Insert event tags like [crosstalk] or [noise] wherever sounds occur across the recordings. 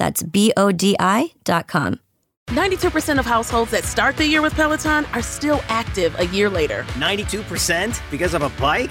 That's B O D I dot com. 92% of households that start the year with Peloton are still active a year later. 92% because of a bike?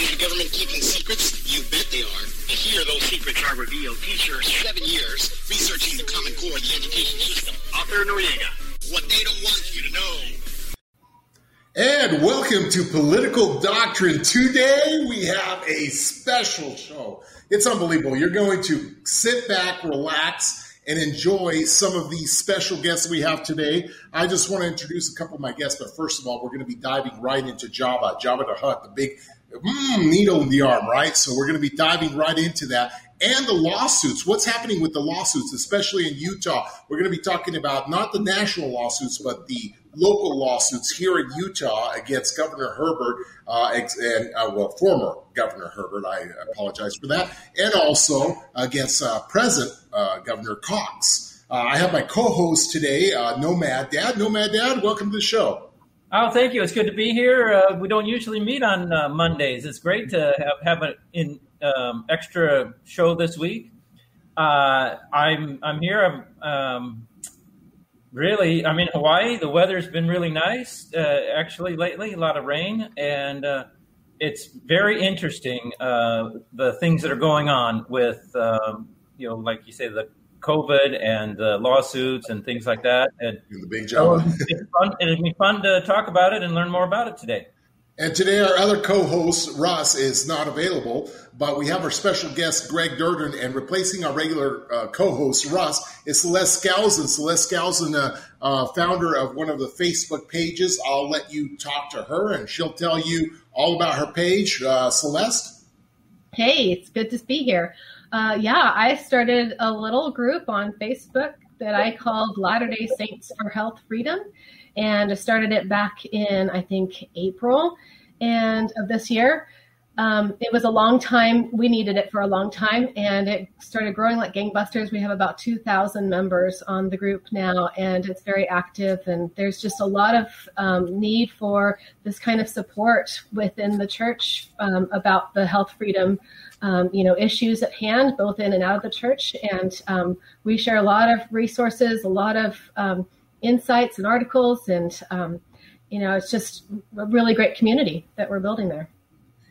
Is the government keeping secrets? You bet they are. And here those secrets are revealed. Teacher, seven years researching the Common Core, the education system. Author Noriega. What they don't want you to know. And welcome to Political Doctrine. Today we have a special show. It's unbelievable. You're going to sit back, relax, and enjoy some of the special guests we have today. I just want to introduce a couple of my guests, but first of all, we're going to be diving right into Jabba, Jabba the Hutt, the big mm, needle in the arm, right? So we're going to be diving right into that. And the lawsuits. What's happening with the lawsuits, especially in Utah? We're going to be talking about not the national lawsuits, but the local lawsuits here in Utah against Governor Herbert uh, and, uh, well, former Governor Herbert. I apologize for that. And also against uh, present uh, Governor Cox. Uh, I have my co host today, uh, Nomad Dad. Nomad Dad, welcome to the show. Oh, thank you. It's good to be here. Uh, we don't usually meet on uh, Mondays. It's great to have have an in, um, extra show this week. Uh, I'm I'm here. I'm um, really. I'm in Hawaii. The weather's been really nice uh, actually lately. A lot of rain, and uh, it's very interesting. Uh, the things that are going on with um, you know, like you say, the COVID and the lawsuits and things like that. And the big job. It's fun, it'd be fun to talk about it and learn more about it today. And today, our other co host, Russ, is not available, but we have our special guest, Greg Durden, and replacing our regular uh, co host, Russ, is Celeste Skousen. Celeste Skousen, uh, uh, founder of one of the Facebook pages. I'll let you talk to her, and she'll tell you all about her page. Uh, Celeste? Hey, it's good to be here. Uh, yeah, I started a little group on Facebook that I called Latter day Saints for Health Freedom. And I started it back in, I think, April and of this year. Um, it was a long time. We needed it for a long time, and it started growing like gangbusters. We have about 2,000 members on the group now, and it's very active. And there's just a lot of um, need for this kind of support within the church um, about the health freedom, um, you know, issues at hand, both in and out of the church. And um, we share a lot of resources, a lot of um, insights and articles, and you know, it's just a really great community that we're building there.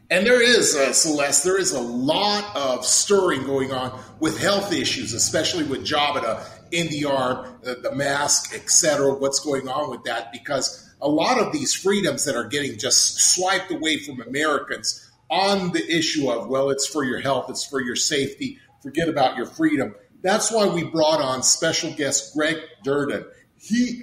And there is, uh, Celeste, there is a lot of stirring going on with health issues, especially with Jabata in the arm, the, the mask, etc. What's going on with that? Because a lot of these freedoms that are getting just swiped away from Americans on the issue of, well, it's for your health, it's for your safety, forget about your freedom. That's why we brought on special guest Greg Durden. He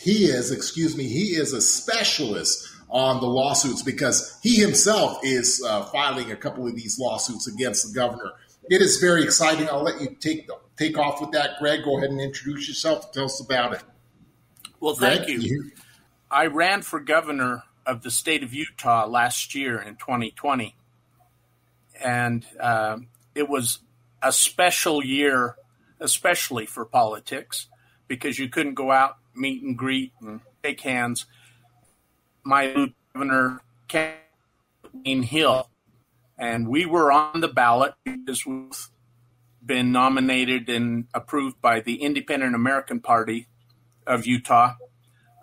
he is, excuse me, he is a specialist on the lawsuits because he himself is uh, filing a couple of these lawsuits against the governor. It is very exciting. I'll let you take take off with that, Greg. Go ahead and introduce yourself. And Tell us about it. Well, thank Greg, you. you. I ran for governor of the state of Utah last year in 2020, and uh, it was a special year, especially for politics, because you couldn't go out, meet and greet, and shake hands. My governor, Wayne Hill, and we were on the ballot because we've been nominated and approved by the Independent American Party of Utah.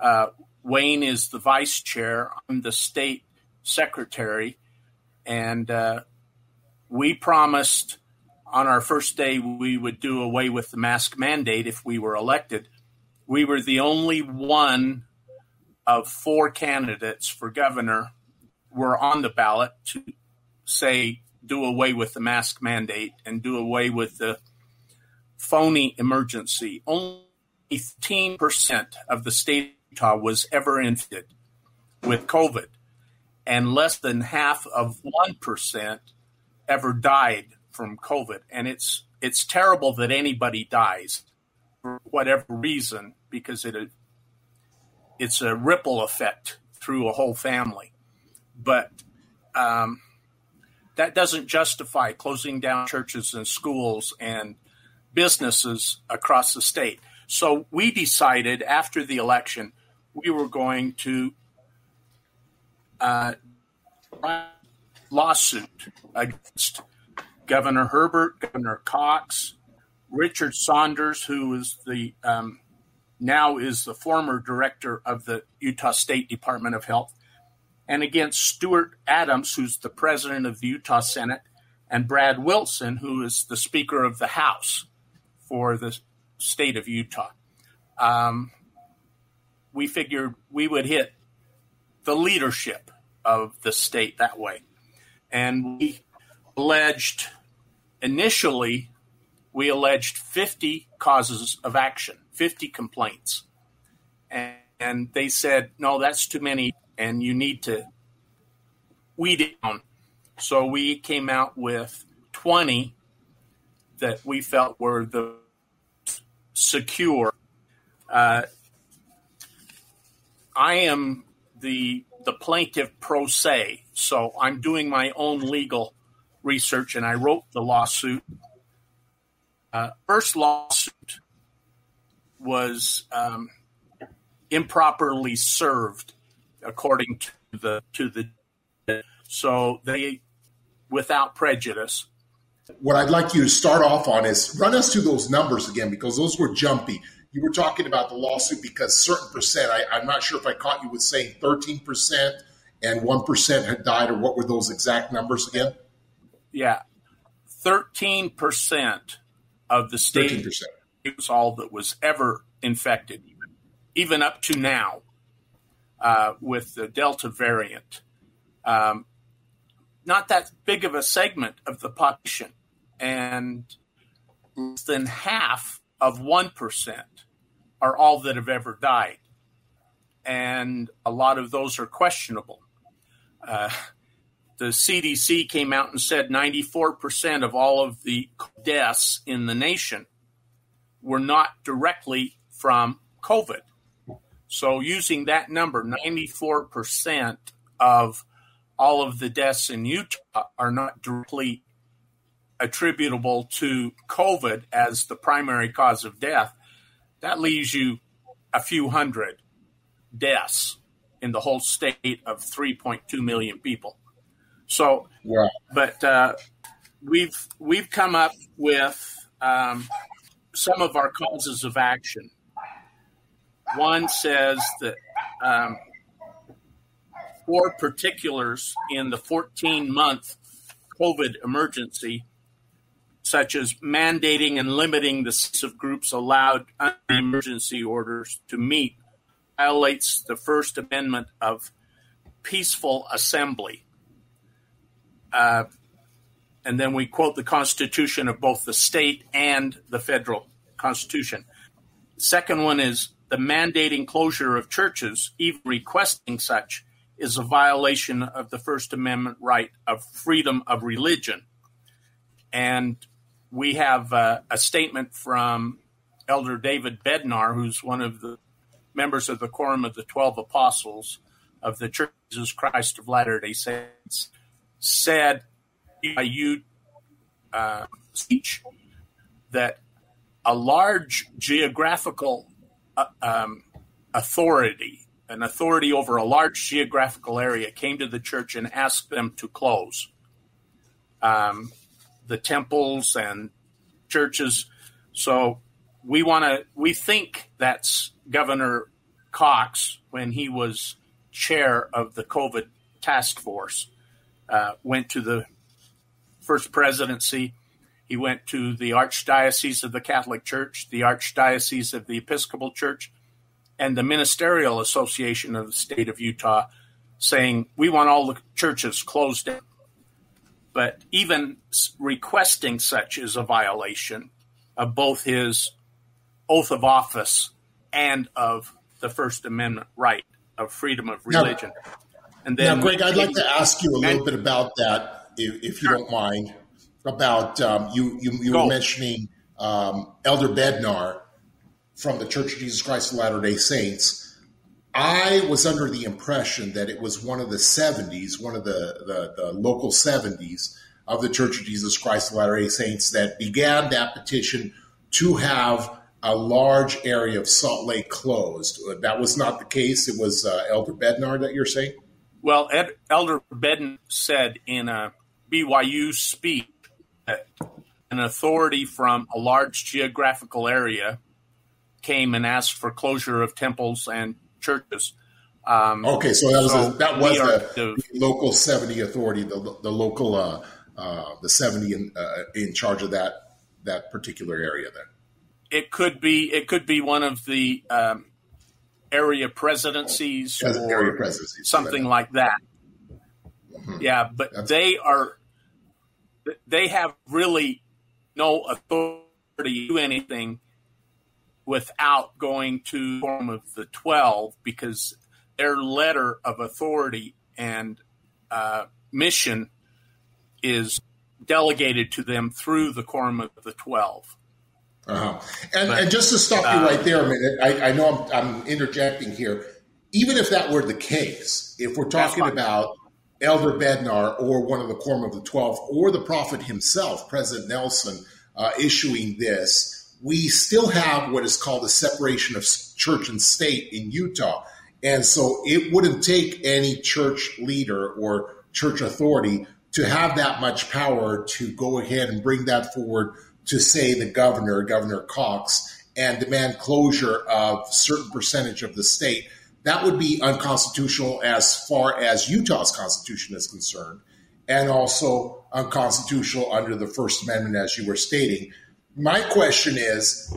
Uh, Wayne is the vice chair. I'm the state secretary, and uh, we promised on our first day we would do away with the mask mandate if we were elected. We were the only one of four candidates for governor were on the ballot to say do away with the mask mandate and do away with the phony emergency. Only 15% of the state of Utah was ever infected with COVID, and less than half of 1% ever died from COVID. And it's it's terrible that anybody dies for whatever reason because it it's a ripple effect through a whole family. But um, that doesn't justify closing down churches and schools and businesses across the state. So we decided after the election we were going to uh, lawsuit against Governor Herbert, Governor Cox, Richard Saunders, who is the um, now is the former director of the Utah State Department of Health, and against Stuart Adams, who's the president of the Utah Senate, and Brad Wilson, who is the Speaker of the House for the state of Utah. Um, we figured we would hit the leadership of the state that way. And we alleged, initially, we alleged 50 causes of action, 50 complaints. And, and they said, no, that's too many, and you need to weed down. So we came out with 20 that we felt were the secure. Uh, I am the the plaintiff pro se, so I'm doing my own legal research, and I wrote the lawsuit. Uh, first lawsuit was um, improperly served, according to the to the so they without prejudice. What I'd like you to start off on is run us through those numbers again because those were jumpy you were talking about the lawsuit because certain percent, I, am not sure if I caught you with saying 13% and 1% had died, or what were those exact numbers again? Yeah. 13% of the state 13%. Was all that was ever infected, even up to now uh, with the Delta variant. Um, not that big of a segment of the population, and less than half of 1% are all that have ever died. And a lot of those are questionable. Uh, the CDC came out and said 94% of all of the deaths in the nation were not directly from COVID. So, using that number, 94% of all of the deaths in Utah are not directly attributable to COVID as the primary cause of death, that leaves you a few hundred deaths in the whole state of 3.2 million people. So, yeah. but uh, we've we've come up with um, some of our causes of action. One says that um, for particulars in the 14 month COVID emergency such as mandating and limiting the size of groups allowed under emergency orders to meet, violates the First Amendment of peaceful assembly. Uh, and then we quote the Constitution of both the state and the federal Constitution. Second one is the mandating closure of churches, even requesting such, is a violation of the First Amendment right of freedom of religion. And we have uh, a statement from Elder David Bednar, who's one of the members of the Quorum of the Twelve Apostles of the Church of Jesus Christ of Latter day Saints, said BYU uh, speech that a large geographical uh, um, authority an authority over a large geographical area came to the church and asked them to close um, the temples and churches. So we want to. We think that's Governor Cox when he was chair of the COVID task force. Uh, went to the first presidency. He went to the Archdiocese of the Catholic Church, the Archdiocese of the Episcopal Church, and the Ministerial Association of the State of Utah, saying, We want all the churches closed down. But even requesting such is a violation of both his oath of office and of the First Amendment right of freedom of religion. Now, and then, now, Greg, I'd like to ask you a little bit about that, if, if you don't mind. About um, you, you, you were mentioning um, Elder Bednar from the Church of Jesus Christ of Latter Day Saints. I was under the impression that it was one of the 70s, one of the, the, the local 70s of the Church of Jesus Christ of Latter Day Saints that began that petition to have a large area of Salt Lake closed. That was not the case. It was uh, Elder Bednar that you're saying? Well, Ed, Elder Bednar said in a BYU speak, an authority from a large geographical area came and asked for closure of temples and churches. Um, okay, so that was so a, that was the, the, local seventy authority, the, the local uh, uh, the seventy in, uh, in charge of that that particular area. There, it could be it could be one of the um, area presidencies or area presidencies, something right. like that. Mm-hmm. Yeah, but That's they are they have really no authority to do anything without going to form of the 12 because their letter of authority and uh, mission is delegated to them through the quorum of the 12 uh-huh. And, but, and, just to stop you uh, right there a minute, I, I know I'm, I'm, interjecting here. Even if that were the case, if we're talking about Elder Bednar or one of the Quorum of the Twelve or the prophet himself, President Nelson, uh, issuing this, we still have what is called a separation of church and state in Utah. And so it wouldn't take any church leader or church authority to have that much power to go ahead and bring that forward to say the governor, Governor Cox, and demand closure of certain percentage of the state. That would be unconstitutional as far as Utah's constitution is concerned, and also unconstitutional under the First Amendment, as you were stating. My question is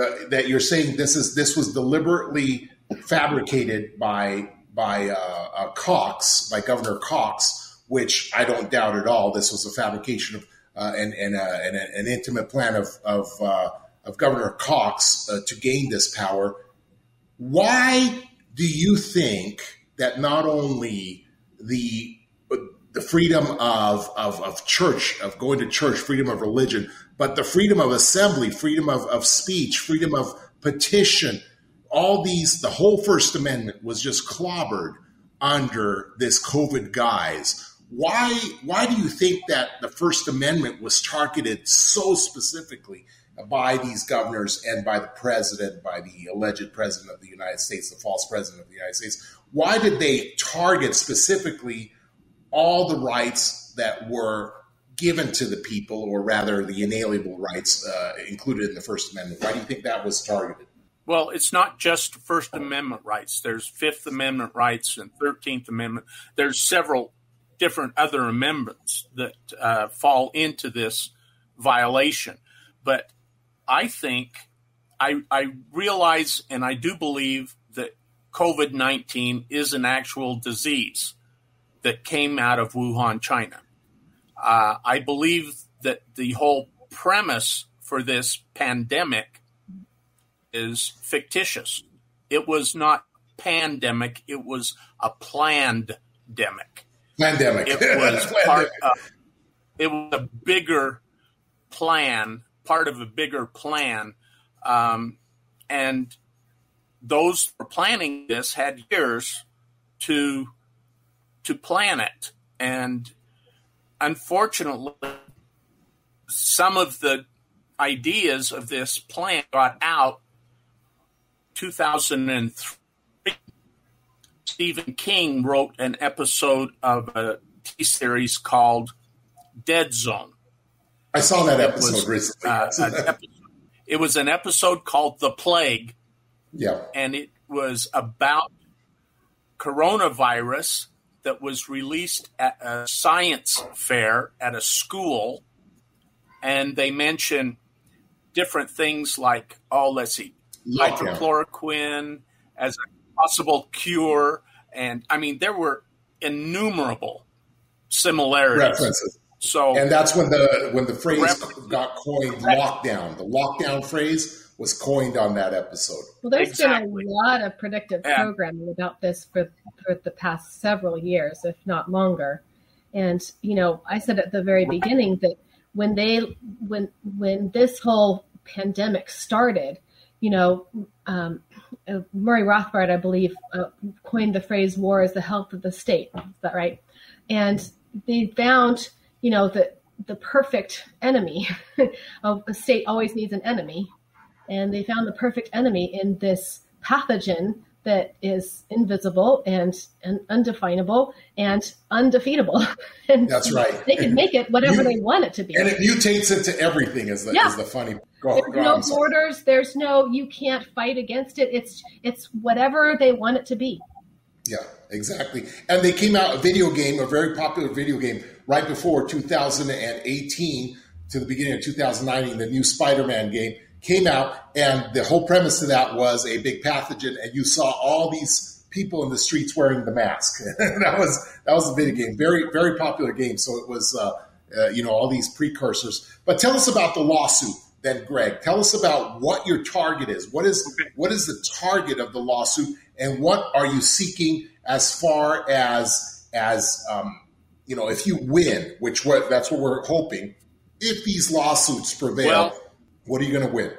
uh, that you're saying this is this was deliberately fabricated by by uh, uh, Cox, by Governor Cox, which I don't doubt at all. This was a fabrication of uh, and, and, uh, and an intimate plan of, of, uh, of Governor Cox to gain this power. Why do you think that not only the the freedom of, of, of church, of going to church, freedom of religion, but the freedom of assembly, freedom of, of speech, freedom of petition, all these, the whole First Amendment was just clobbered under this COVID guise. Why why do you think that the First Amendment was targeted so specifically by these governors and by the president, by the alleged president of the United States, the false president of the United States? Why did they target specifically all the rights that were given to the people, or rather the inalienable rights uh, included in the First Amendment? Why do you think that was targeted? Well, it's not just First Amendment rights. There's Fifth Amendment rights and Thirteenth Amendment. There's several different other amendments that uh, fall into this violation. But I think I, I realize and I do believe that COVID 19 is an actual disease that came out of Wuhan, China. Uh, I believe that the whole premise for this pandemic is fictitious. It was not pandemic, it was a planned demic. Pandemic. It was [laughs] part of, it was a bigger plan, part of a bigger plan. Um, and those who were planning this had years to to plan it. And unfortunately, some of the ideas of this plan got out 2003 Stephen King wrote an episode of a T series called Dead Zone. I saw that episode was, recently. Uh, [laughs] episode, it was an episode called The Plague. Yeah. And it was about coronavirus that was released at a science fair at a school. And they mention different things like, oh, let's see, hydrochloroquine as a possible cure. And I mean, there were innumerable similarities. References. So, and that's when the when the phrase references. got coined, lockdown. The lockdown phrase was coined on that episode. Well, there's exactly. been a lot of predictive yeah. programming about this for for the past several years, if not longer. And you know, I said at the very beginning that when they when when this whole pandemic started, you know, um, uh, Murray Rothbard, I believe, uh, coined the phrase "war is the health of the state." Is that right? And they found, you know, that the perfect enemy [laughs] of a state always needs an enemy, and they found the perfect enemy in this pathogen that is invisible and, and undefinable and undefeatable. [laughs] and That's right. They can make it whatever they want it to be. And it mutates into everything is the, yeah. is the funny go, There's go no on, borders. There's no you can't fight against it. It's it's whatever they want it to be. Yeah, exactly. And they came out a video game, a very popular video game, right before 2018 to the beginning of 2019, the new Spider-Man game came out, and the whole premise of that was a big pathogen, and you saw all these people in the streets wearing the mask. [laughs] that was that was a video game, very very popular game. So it was uh, uh, you know all these precursors. But tell us about the lawsuit, then, Greg. Tell us about what your target is. What is what is the target of the lawsuit, and what are you seeking as far as as um, you know if you win, which what that's what we're hoping. If these lawsuits prevail. Well, what are you going to win?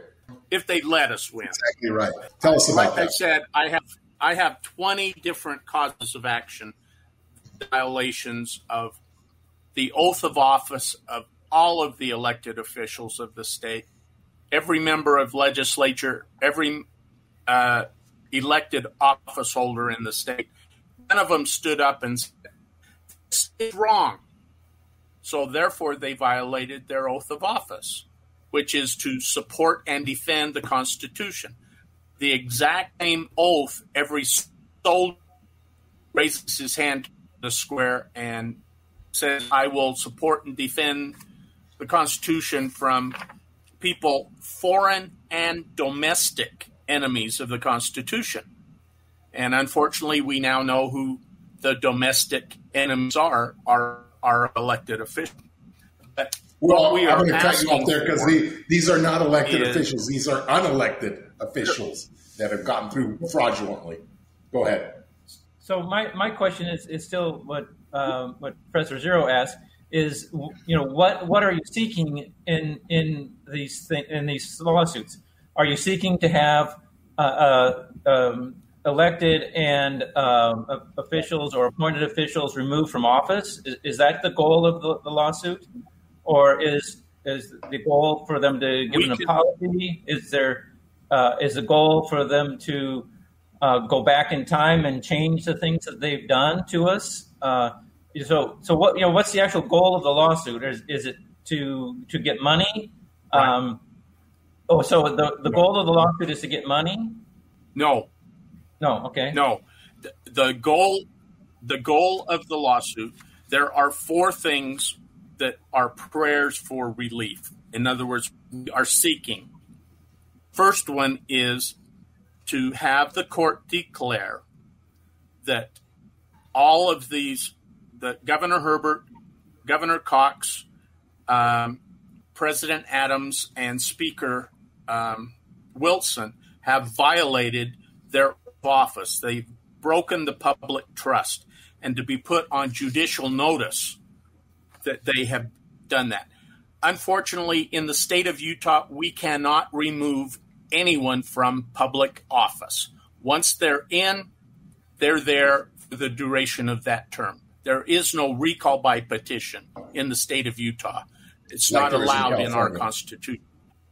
If they let us win. Exactly right. Tell us about like that. Like I said, I have I have 20 different causes of action, violations of the oath of office of all of the elected officials of the state, every member of legislature, every uh, elected office holder in the state. None of them stood up and is wrong. So therefore, they violated their oath of office which is to support and defend the Constitution. The exact same oath every soldier raises his hand to the square and says, I will support and defend the Constitution from people, foreign and domestic enemies of the Constitution. And unfortunately, we now know who the domestic enemies are, are our elected officials. But well, we I'm going to cut you off there because the, these are not elected is, officials; these are unelected officials that have gotten through fraudulently. Go ahead. So my, my question is, is still what um, what Professor Zero asked is you know what what are you seeking in in these th- in these lawsuits? Are you seeking to have uh, uh, um, elected and um, officials or appointed officials removed from office? Is, is that the goal of the, the lawsuit? or is is the goal for them to give we an apology? Is there uh, is the goal for them to uh, go back in time and change the things that they've done to us? Uh, so, so what you know? What's the actual goal of the lawsuit? Is, is it to to get money? Right. Um, oh, so the the goal of the lawsuit is to get money? No, no. Okay, no. The, goal the goal of the lawsuit. There are four things that are prayers for relief. In other words, we are seeking. First one is to have the court declare that all of these, that Governor Herbert, Governor Cox, um, President Adams, and Speaker um, Wilson have violated their office. They've broken the public trust and to be put on judicial notice that they have done that. Unfortunately, in the state of Utah, we cannot remove anyone from public office. Once they're in, they're there for the duration of that term. There is no recall by petition in the state of Utah. It's like not allowed in, in, our constitution.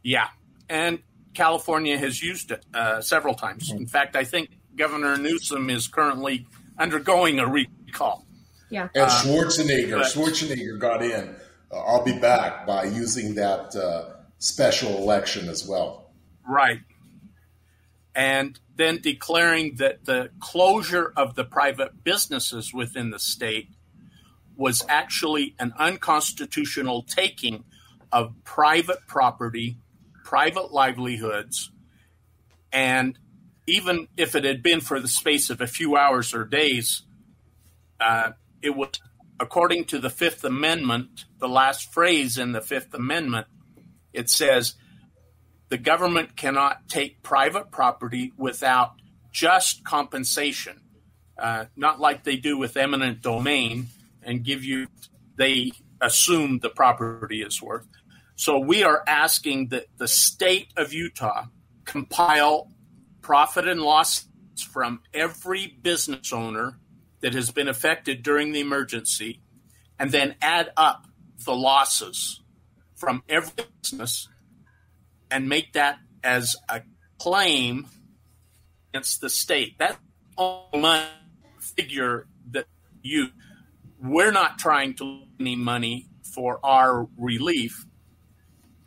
Yeah. And California has used it uh, several times. Mm-hmm. In fact, I think Governor Newsom is currently undergoing a recall. Yeah. And Schwarzenegger, uh, Schwarzenegger got in. Uh, I'll be back by using that uh, special election as well. Right. And then declaring that the closure of the private businesses within the state was actually an unconstitutional taking of private property, private livelihoods, and even if it had been for the space of a few hours or days, uh, it was, according to the Fifth Amendment, the last phrase in the Fifth Amendment, it says the government cannot take private property without just compensation, uh, not like they do with eminent domain and give you, they assume the property is worth. So we are asking that the state of Utah compile profit and loss from every business owner that has been affected during the emergency and then add up the losses from every business and make that as a claim against the state. That's all my figure that you we're not trying to any money for our relief.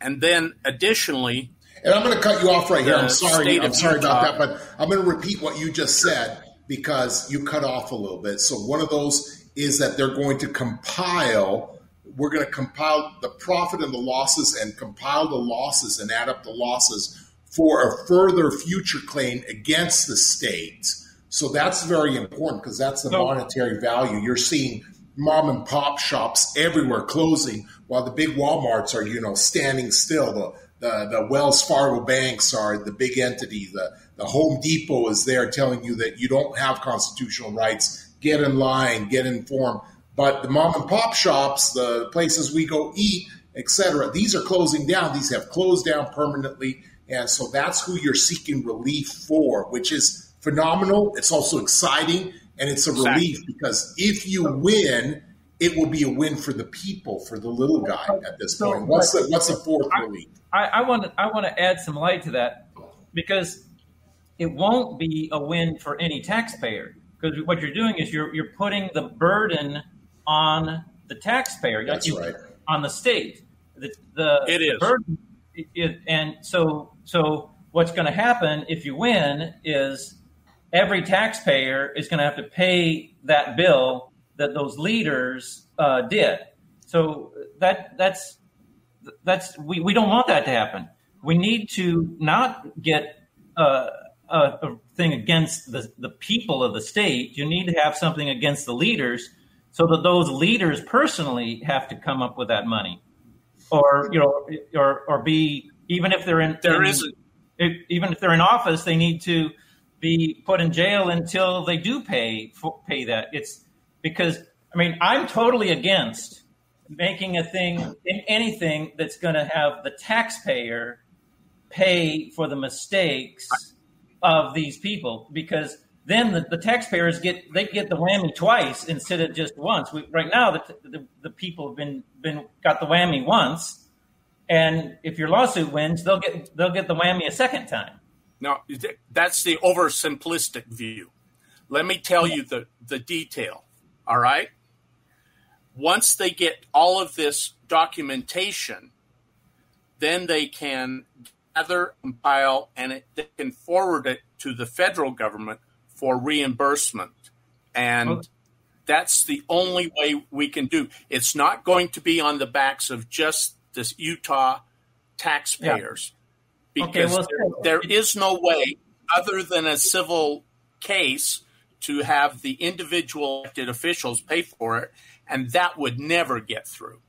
And then additionally, and I'm going to cut you off right here. I'm sorry. I'm sorry Utah. about that, but I'm going to repeat what you just said because you cut off a little bit. So one of those is that they're going to compile. We're going to compile the profit and the losses and compile the losses and add up the losses for a further future claim against the state. So that's very important because that's the monetary value. You're seeing mom and pop shops everywhere closing while the big Walmarts are, you know, standing still. The, the, the Wells Fargo banks are the big entity. The, the Home Depot is there telling you that you don't have constitutional rights. Get in line, get informed. But the mom and pop shops, the places we go eat, etc., these are closing down. These have closed down permanently. And so that's who you're seeking relief for, which is phenomenal. It's also exciting and it's a relief because if you win, it will be a win for the people, for the little guy at this point. What's the what's the fourth I, relief? I, I want to I want to add some light to that because it won't be a win for any taxpayer because what you're doing is you're you're putting the burden on the taxpayer. That's you, right. On the state. The, the it is. burden, it, and so so what's going to happen if you win is every taxpayer is going to have to pay that bill that those leaders uh, did. So that that's that's we, we don't want that to happen. We need to not get uh, a, a thing against the, the people of the state. You need to have something against the leaders so that those leaders personally have to come up with that money or you know or or be even if they're in there in, is even if they're in office they need to be put in jail until they do pay pay that. It's because I mean I'm totally against making a thing in anything that's going to have the taxpayer pay for the mistakes of these people because then the, the taxpayers get they get the whammy twice instead of just once. We, right now, the, the, the people have been been got the whammy once, and if your lawsuit wins, they'll get they'll get the whammy a second time. Now, that's the oversimplistic view. Let me tell you the, the detail. All right. Once they get all of this documentation, then they can gather, compile, and it, they can forward it to the federal government for reimbursement. And okay. that's the only way we can do. It's not going to be on the backs of just this Utah taxpayers. Yeah because okay, well, there, there is no way other than a civil case to have the individual elected officials pay for it, and that would never get through.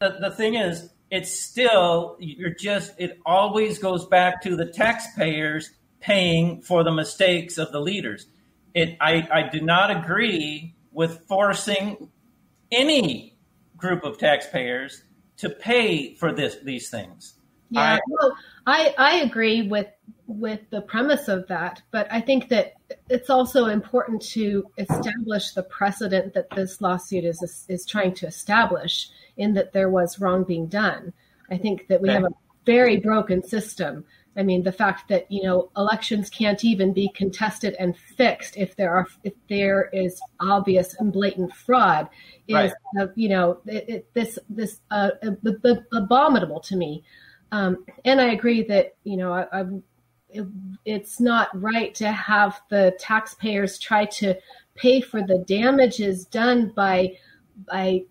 The, the thing is, it's still you're just it always goes back to the taxpayers paying for the mistakes of the leaders. It I, I do not agree with forcing any group of taxpayers to pay for this these things. Yeah, I, well, I I agree with with the premise of that, but I think that it's also important to establish the precedent that this lawsuit is is trying to establish in that there was wrong being done. I think that we have a very broken system I mean, the fact that you know elections can't even be contested and fixed if there are if there is obvious and blatant fraud is right. uh, you know it, it, this this uh, abominable to me. Um, and I agree that you know I, it, it's not right to have the taxpayers try to pay for the damages done by by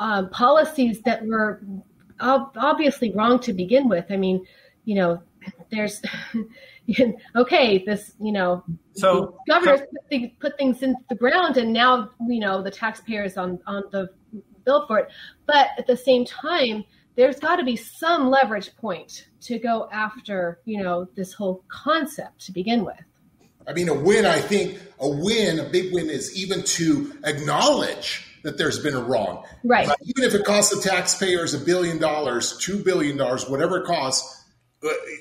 um, policies that were obviously wrong to begin with. I mean, you know, there's [laughs] okay, this you know, so governors so, put, things, put things into the ground, and now you know the taxpayers on on the bill for it. But at the same time, there's got to be some leverage point to go after you know this whole concept to begin with. I mean, a win. I think a win, a big win, is even to acknowledge that there's been a wrong. Right. even if it costs the taxpayers a billion dollars, two billion dollars, whatever it costs,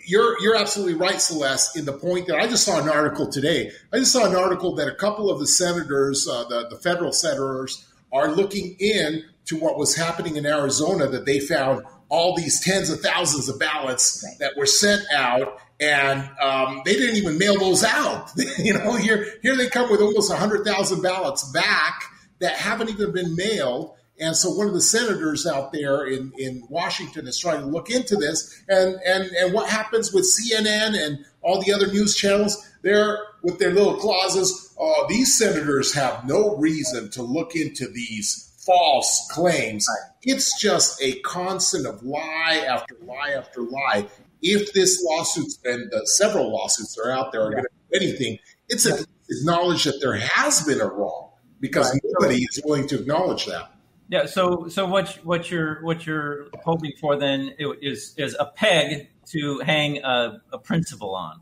you're you're absolutely right, Celeste, in the point that I just saw an article today. I just saw an article that a couple of the senators, uh, the, the federal senators, are looking in to what was happening in Arizona, that they found all these tens of thousands of ballots right. that were sent out and um, they didn't even mail those out. [laughs] you know, here here they come with almost hundred thousand ballots back that haven't even been mailed. And so one of the senators out there in, in Washington is trying to look into this. And, and, and what happens with CNN and all the other news channels? They're with their little clauses. Uh, these senators have no reason to look into these false claims. It's just a constant of lie after lie after lie. If this lawsuit and the several lawsuits that are out there are yeah. going to do anything, it's yeah. acknowledge that there has been a wrong because right. nobody is willing to acknowledge that. Yeah. So so what what you're what you're hoping for then is is a peg to hang a, a principle on.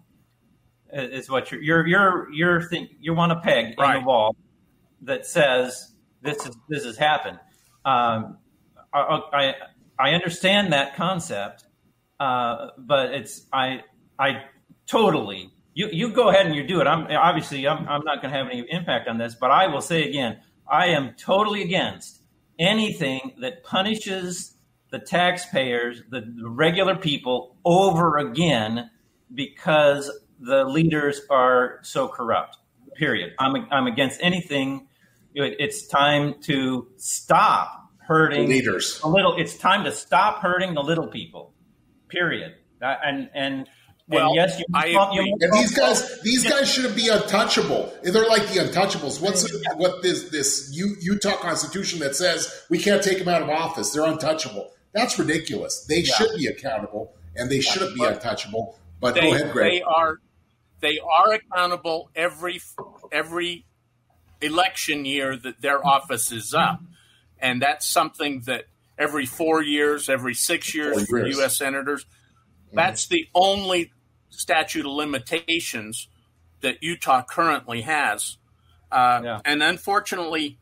Is what you're you're you're you're think you want a peg right. in the wall that says this is this has happened. Um, I, I I understand that concept, uh, but it's I I totally you you go ahead and you do it. I'm obviously I'm I'm not going to have any impact on this, but I will say again, I am totally against anything that punishes the taxpayers, the, the regular people, over again because the leaders are so corrupt. Period. I'm I'm against anything. It's time to stop hurting the leaders. A little. It's time to stop hurting the little people. Period. Uh, and and well, and yes, you, I you, and these guys, these guys shouldn't be untouchable. They're like the untouchables. What's what this this Utah Constitution that says we can't take them out of office? They're untouchable. That's ridiculous. They yeah. should be accountable, and they yeah. shouldn't be untouchable. But they, go ahead, Greg. They are they are accountable every every election year that their office is up, and that's something that every four years, every six years four for years. U.S. senators. That's the only statute of limitations that Utah currently has. Uh, yeah. And unfortunately,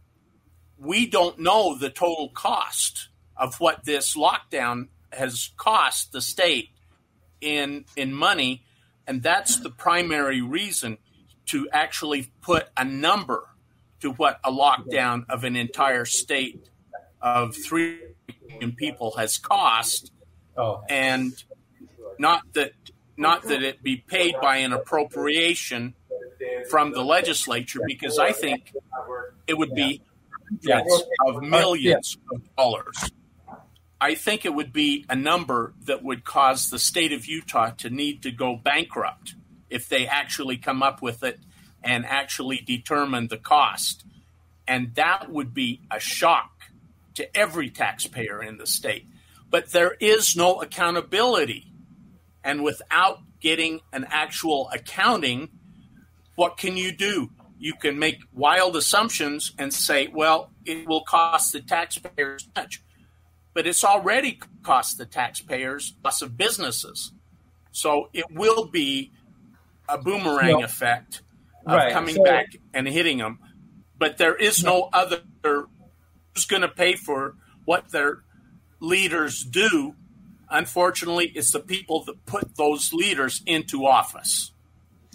we don't know the total cost of what this lockdown has cost the state in in money, and that's the primary reason to actually put a number to what a lockdown of an entire state of three million people has cost, oh. and not that not that it be paid by an appropriation from the legislature, because I think it would be hundreds of millions of dollars. I think it would be a number that would cause the state of Utah to need to go bankrupt if they actually come up with it and actually determine the cost. And that would be a shock to every taxpayer in the state. But there is no accountability and without getting an actual accounting, what can you do? You can make wild assumptions and say, well, it will cost the taxpayers much. But it's already cost the taxpayers lots of businesses. So it will be a boomerang effect of right. coming so, back and hitting them. But there is no other who's going to pay for what their leaders do Unfortunately, it's the people that put those leaders into office,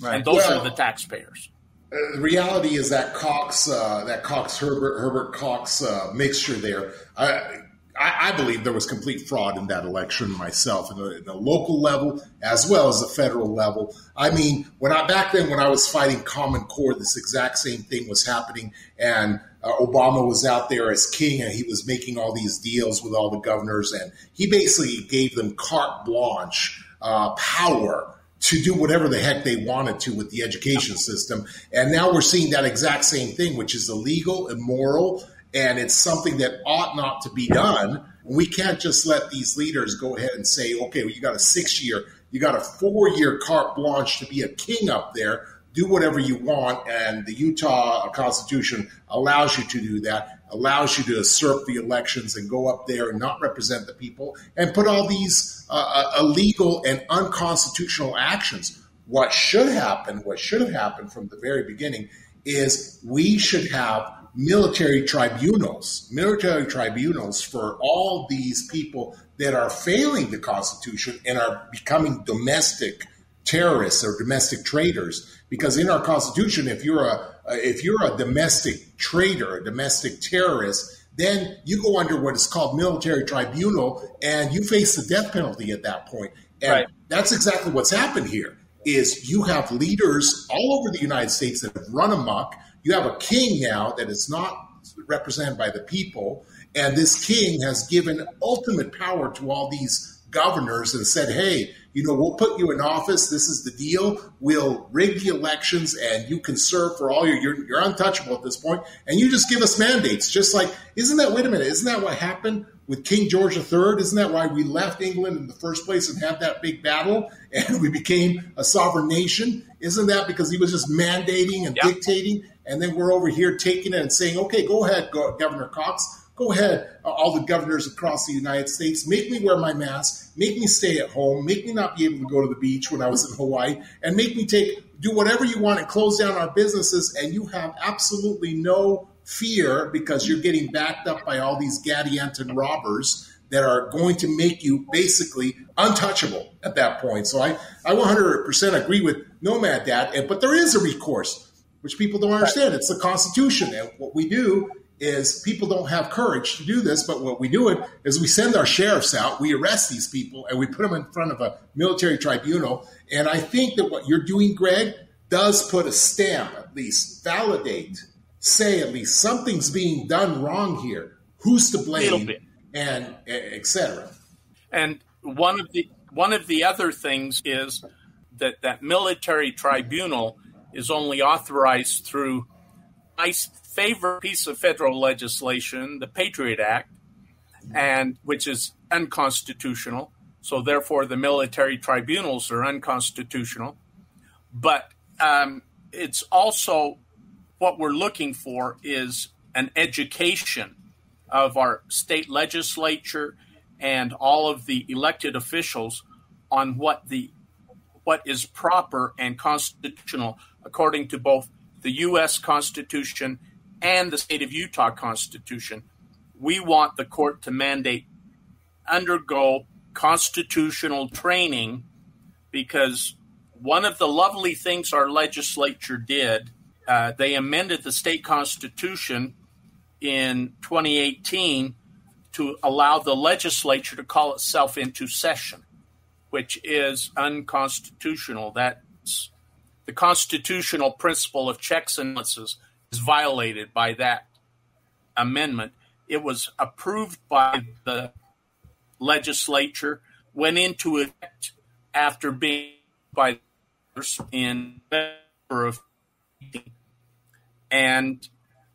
right. and those well, are the taxpayers. Uh, the reality is that Cox, uh, that Cox Herbert Herbert Cox uh, mixture there. I, I, I, believe there was complete fraud in that election myself, in the, in the, local level as well as the federal level. I mean, when I back then when I was fighting Common Core, this exact same thing was happening, and uh, Obama was out there as king, and he was making all these deals with all the governors, and he basically gave them carte blanche uh, power to do whatever the heck they wanted to with the education system. And now we're seeing that exact same thing, which is illegal, immoral, and it's something that ought not to be done. We can't just let these leaders go ahead and say, okay, well, you got a six year, you got a four year carte blanche to be a king up there. Do whatever you want. And the Utah Constitution allows you to do that, allows you to usurp the elections and go up there and not represent the people and put all these uh, uh illegal and unconstitutional actions. What should happen, what should have happened from the very beginning, is we should have military tribunals, military tribunals for all these people that are failing the Constitution and are becoming domestic terrorists or domestic traitors. Because in our Constitution, if you're a if you're a domestic traitor, a domestic terrorist, then you go under what is called military tribunal, and you face the death penalty at that point. And right. that's exactly what's happened here. Is you have leaders all over the United States that have run amok you have a king now that is not represented by the people, and this king has given ultimate power to all these governors and said, hey, you know, we'll put you in office. This is the deal. We'll rig the elections and you can serve for all your, you're, you're untouchable at this point. And you just give us mandates. Just like, isn't that, wait a minute, isn't that what happened with King George III? Isn't that why we left England in the first place and had that big battle [laughs] and we became a sovereign nation? Isn't that because he was just mandating and yep. dictating? And then we're over here taking it and saying, okay, go ahead, go, Governor Cox. Go ahead, uh, all the governors across the United States, make me wear my mask, make me stay at home, make me not be able to go to the beach when I was in Hawaii, and make me take do whatever you want and close down our businesses. And you have absolutely no fear because you're getting backed up by all these Gadianton robbers that are going to make you basically untouchable at that point. So I, I 100% agree with Nomad Dad, but there is a recourse which people don't understand. It's the Constitution. And what we do is people don't have courage to do this, but what we do it is we send our sheriffs out, we arrest these people, and we put them in front of a military tribunal. And I think that what you're doing, Greg, does put a stamp, at least validate, say at least something's being done wrong here. Who's to blame? And etc. And one of the one of the other things is that that military tribunal is only authorized through my favorite piece of federal legislation, the Patriot Act, and which is unconstitutional. So therefore, the military tribunals are unconstitutional. But um, it's also what we're looking for is an education of our state legislature and all of the elected officials on what the what is proper and constitutional according to both the U.S. Constitution and the state of Utah Constitution. We want the court to mandate undergo constitutional training because one of the lovely things our legislature did, uh, they amended the state constitution in 2018 to allow the legislature to call itself into session, which is unconstitutional. That's the constitutional principle of checks and balances is violated by that amendment. It was approved by the legislature, went into effect after being by in of and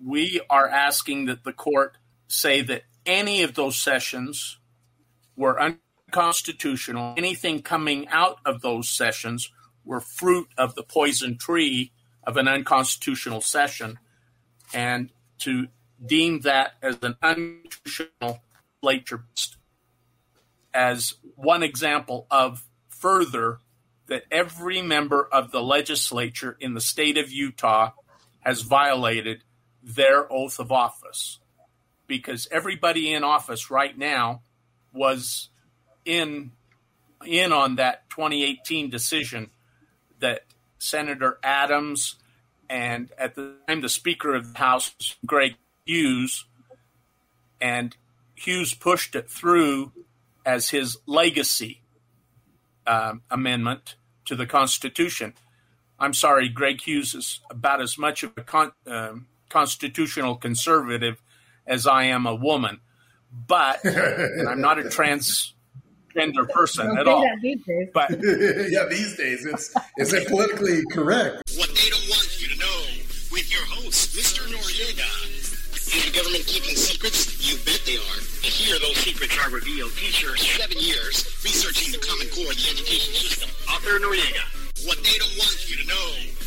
we are asking that the court say that any of those sessions were unconstitutional. Anything coming out of those sessions were fruit of the poison tree of an unconstitutional session, and to deem that as an unconstitutional legislature as one example of further that every member of the legislature in the state of Utah has violated their oath of office. Because everybody in office right now was in in on that 2018 decision that Senator Adams and at the time the Speaker of the House, Greg Hughes, and Hughes pushed it through as his legacy um, amendment to the Constitution. I'm sorry, Greg Hughes is about as much of a con- um, constitutional conservative as I am a woman, but I'm not a transgender person at all. But [laughs] yeah, these days it's is it politically correct? What they don't want you to know with your host, Mr. Noriega. Is the government keeping secrets? You bet they are. And here those secrets are revealed. Teacher, seven years researching the Common Core of the education system. Author Noriega. What they don't want you to know